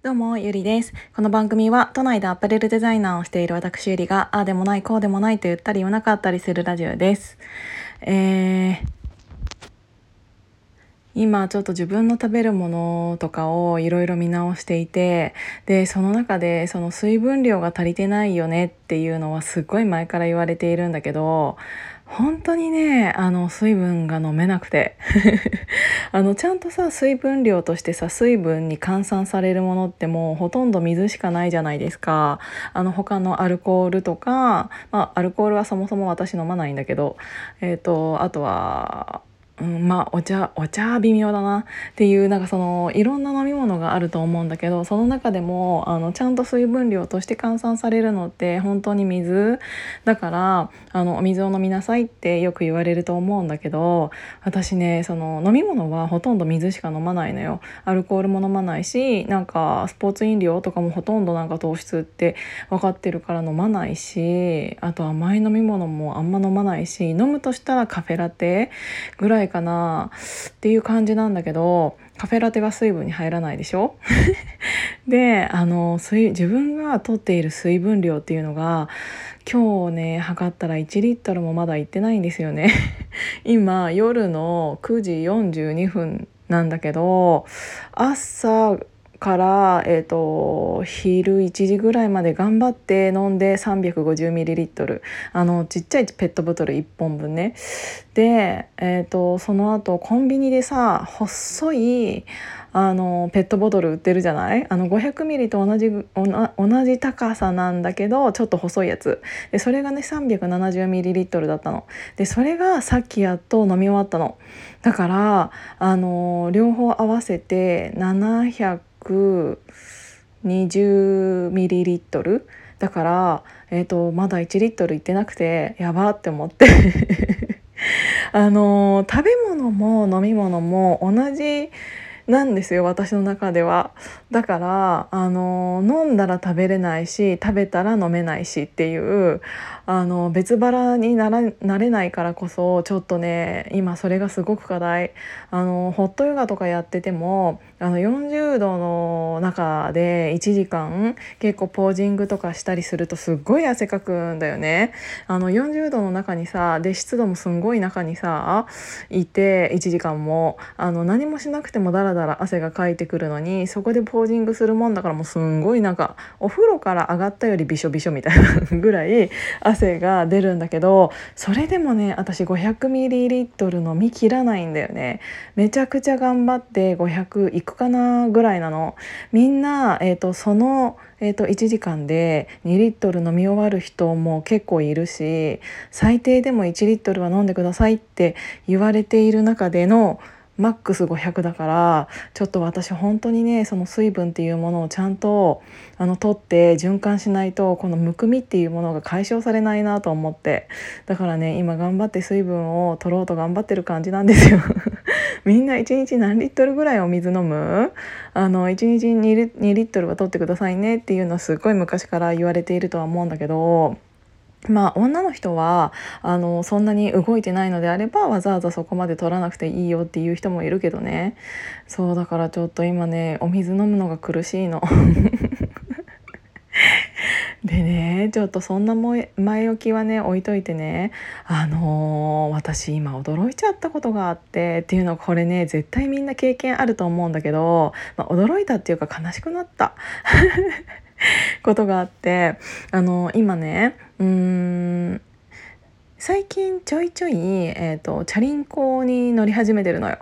どうも、ゆりです。この番組は、都内でアパレルデザイナーをしている私ゆりが、ああでもない、こうでもないと言ったり言わなかったりするラジオです。えー、今ちょっと自分の食べるものとかをいろいろ見直していてでその中でその水分量が足りてないよねっていうのはすっごい前から言われているんだけど本当にねあの水分が飲めなくて。あのちゃんとさ水分量としてさ水分に換算されるものってもうほとんど水しかないじゃないですか。あの他のアルコールとか、まあ、アルコールはそもそも私飲まないんだけど、えーとあとはうん、まあお茶お茶は微妙だなっていうなんかそのいろんな飲み物があると思うんだけどその中でもあのちゃんと水分量として換算されるのって本当に水だからあのお水を飲みなさいってよく言われると思うんだけど私ねその飲み物はほとんど水しか飲まないのよ。アルコールも飲まないしなんかスポーツ飲料とかもほとんどなんか糖質って分かってるから飲まないしあと甘い飲み物もあんま飲まないし飲むとしたらカフェラテぐらいかな。っていう感じなんだけどカフェラテは水分に入らないでしょ？であの水自分が取っている水分量っていうのが今日ね測ったら1リットルもまだいってないんですよね。今夜の9時42分なんだけど朝から、えーと、昼1時ぐらいまで頑張って飲んで 350ml あのちっちゃいペットボトル1本分ね。で、えーと、その後コンビニでさ細いあのペットボトル売ってるじゃない？あの500ミリと同じ同じ高さなんだけどちょっと細いやつ。でそれがね370ミリリットルだったの。でそれがさっきやっと飲み終わったの。だからあの両方合わせて700 20ミリリットル？だから、えーと、まだ1リットルいってなくてやばって思って。あの食べ物も飲み物も同じなんですよ私の中では。だからあの飲んだら食べれないし食べたら飲めないしっていうあの別腹にならなれないからこそちょっとね今それがすごく課題あのホットヨガとかやっててもあの40度の中で1時間結構ポージングとかしたりするとすっごい汗かくんだよね。あの40度の中にさで湿度もすんごい中にさいて1時間もあの何もしなくてもダラダラ汗がかいてくるのにそこでポージングするもんだからもうすんごいなんかお風呂から上がったよりびしょびしょみたいなぐらい汗汗が出るんだけどそれでもね私 500ml 飲みきらないんだよねめちゃくちゃ頑張って500いくかなぐらいなのみんな、えーと、そのえーと、1時間で2リットル飲み終わる人も結構いるし最低でも1リットルは飲んでくださいって言われている中でのマックス500だからちょっと私本当にねその水分っていうものをちゃんとあの取って循環しないとこのむくみっていうものが解消されないなと思って。だからね今頑張って水分を取ろうと頑張ってる感じなんですよ。みんな1日何リットルぐらいお水飲む？あの1日 2, 2リットルは取ってくださいねっていうのはすっごい昔から言われているとは思うんだけど。まあ女の人はあのそんなに動いてないのであればわざわざそこまで取らなくていいよっていう人もいるけどねそうだからちょっと今ねお水飲むのが苦しいの。でねちょっとそんな前置きはね置いといてねあのー、私今驚いちゃったことがあってっていうのこれね絶対みんな経験あると思うんだけど、まあ、驚いたっていうか悲しくなった。ことがあってあの今ねうん最近ちょいちょい、えーと、チャリンコに乗り始めてるのよ。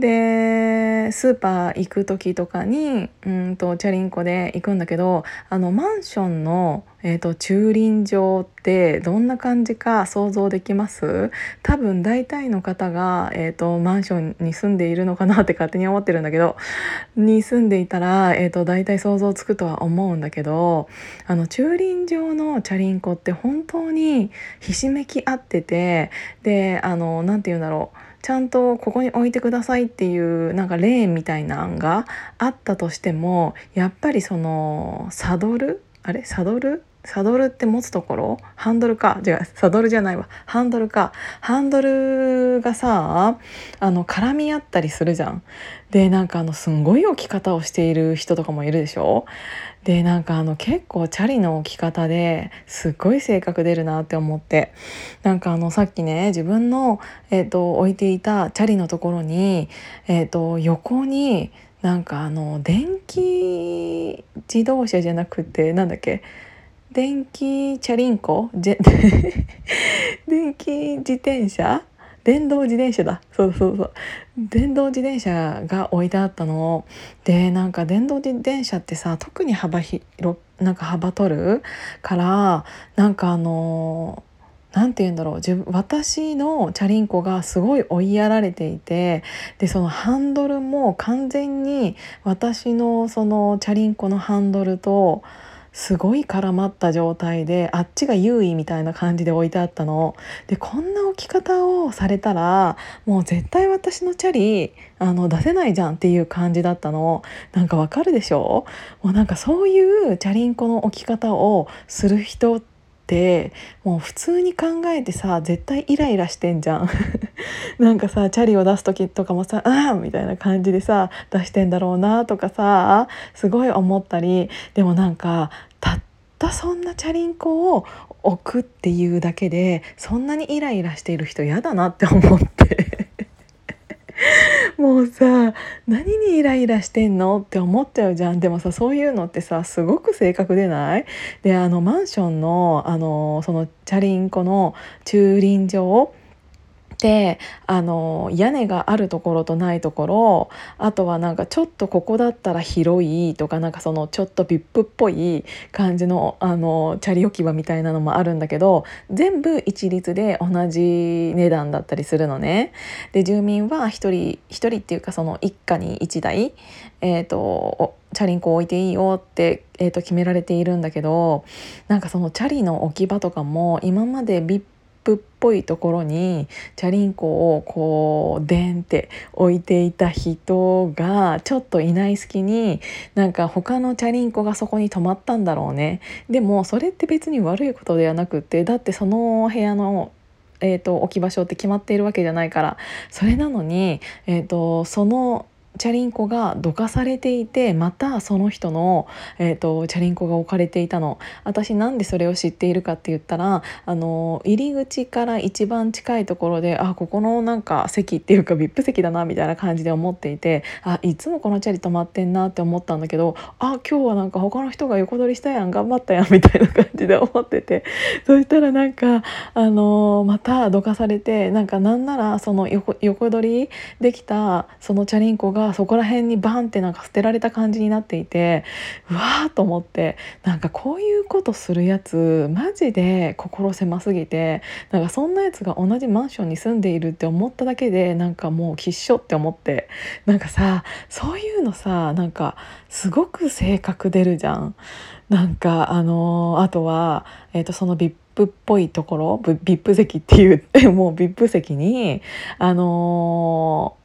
でスーパー行く時とかにうんとチャリンコで行くんだけどあのマンションの、えーと、駐輪場ってどんな感じか想像できます？多分大体の方が、えーと、マンションに住んでいるのかなって勝手に思ってるんだけどに住んでいたら、えー、と大体想像つくとは思うんだけどあの駐輪場のチャリンコって本当にひしめき合っててであの何て言うんだろう。ちゃんとここに置いてくださいっていうなんかレーンみたいな案があったとしてもやっぱりそのサドル？あれ？サドル？サドルって持つところ？ハンドルか。違うサドルじゃないわ。ハンドルか。ハンドルがさあの絡み合ったりするじゃん。でなんかあのすんごい置き方をしている人とかもいるでしょ？でなんかあの結構チャリの置き方ですっごい性格出るなって思って。なんかあのさっきね自分の、えーと、置いていたチャリのところに、えーと横になんかあの電気自動車じゃなくてなんだっけ？電気チャリンコ？電気自転車？電動自転車だ。そうそうそう。電動自転車が置いてあったの。でなんか電動自転車ってさ特に幅広なんか幅取るからなんかあの何て言うんだろう。自私のチャリンコがすごい追いやられていてでそのハンドルも完全に私のそのチャリンコのハンドルとすごい絡まった状態であっちが優位みたいな感じで置いてあったの。でこんな置き方をされたらもう絶対私のチャリあの出せないじゃんっていう感じだったの。なんかわかるでしょ？もうなんかそういうチャリンコの置き方をする人ってってもう普通に考えてさ絶対イライラしてんじゃん なんかさチャリを出す時とかもさ「ああ!」みたいな感じでさ出してんだろうなとかさすごい思ったりでもなんかたったそんなチャリンコを置くっていうだけでそんなにイライラしている人嫌だなって思って もうさ何にイライラしてんのって思っちゃうじゃん。でもさそういうのってさすごく性格でない？であのマンションのあのそのチャリンコの駐輪場であの屋根があるところとないところあとはなんかちょっとここだったら広いとかなんかそのちょっと VIP っぽい感じのあのチャリ置き場みたいなのもあるんだけど全部一律で同じ値段だったりするのね。で住民は1人1人っていうかその一家に1台、えーと、チャリンコ置いていいよって、えーと決められているんだけどなんかそのチャリの置き場とかも今まで VIP プっぽいところにチャリンコをこうデンって置いていた人がちょっといない隙になんか他のチャリンコがそこに止まったんだろうね。でもそれって別に悪いことではなくってだってその部屋のえーと、置き場所って決まっているわけじゃないからそれなのに、えーとそのチャリンコがどかされていてまたその人の、えーと、チャリンコが置かれていたの。私なんでそれを知っているかって言ったらあの入り口から一番近いところであここのなんか席っていうか VIP 席だなみたいな感じで思っていてあいつもこのチャリ止まってんなって思ったんだけどあ今日はなんか他の人が横取りしたやん頑張ったやんみたいな感じで思ってて。そしたらなんかあのまたどかされてなんかなんならその横横取りできたそのチャリンコががそこら辺にバンってなんか捨てられた感じになっていてうわーと思ってなんかこういうことするやつマジで心狭すぎてなんかそんなやつが同じマンションに住んでいるって思っただけでなんかもうきっしょって思ってなんかさそういうのさなんかすごく性格出るじゃん。なんかあのー、あとは、えー、とその VIP っぽいところ VIP 席っていう もう VIP 席にあの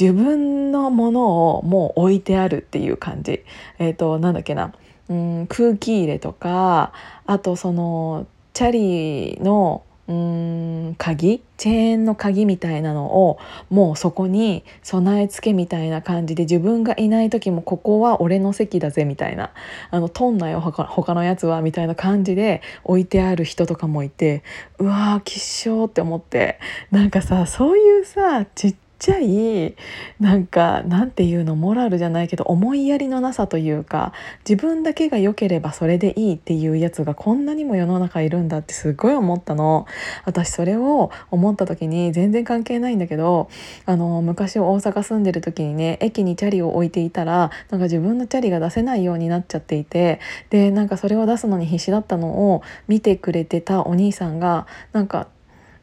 自分のものをもう置いてあるっていう感じ。えっ、ー、となんだっけな、うん、空気入れとかあとそのチャリのうーん鍵？チェーンの鍵みたいなのをもうそこに備え付けみたいな感じで自分がいない時もここは俺の席だぜみたいな。あのとんなよ他のやつはみたいな感じで置いてある人とかもいてうわー吉祥って思って。なんかさそういうさちっちゃいなんかなんていうのモラルじゃないけど思いやりのなさというか自分だけが良ければそれでいいっていうやつがこんなにも世の中いるんだってすごい思ったの。私それを思った時に全然関係ないんだけどあの昔大阪住んでる時にね駅にチャリを置いていたらなんか自分のチャリが出せないようになっちゃっていてでなんかそれを出すのに必死だったのを見てくれてたお兄さんがなんか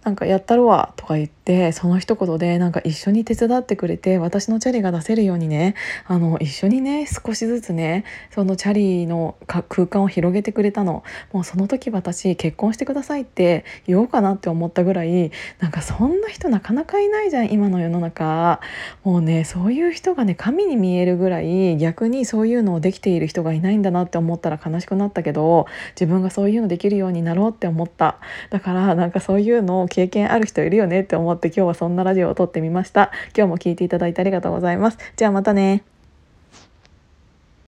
なんかやったるわとか言ってその一言でなんか一緒に手伝ってくれて私のチャリが出せるようにねあの一緒にね少しずつねそのチャリの空間を広げてくれたの。もうその時私結婚してくださいって言おうかなって思ったぐらいなんかそんな人なかなかいないじゃん今の世の中。もうねそういう人がね神に見えるぐらい逆にそういうのをできている人がいないんだなって思ったら悲しくなったけど自分がそういうのできるようになろうって思った。だからなんかそういうのを経験ある人いるよねって思って今日はそんなラジオを撮ってみました。今日も聞いていただいてありがとうございます。じゃあまたね。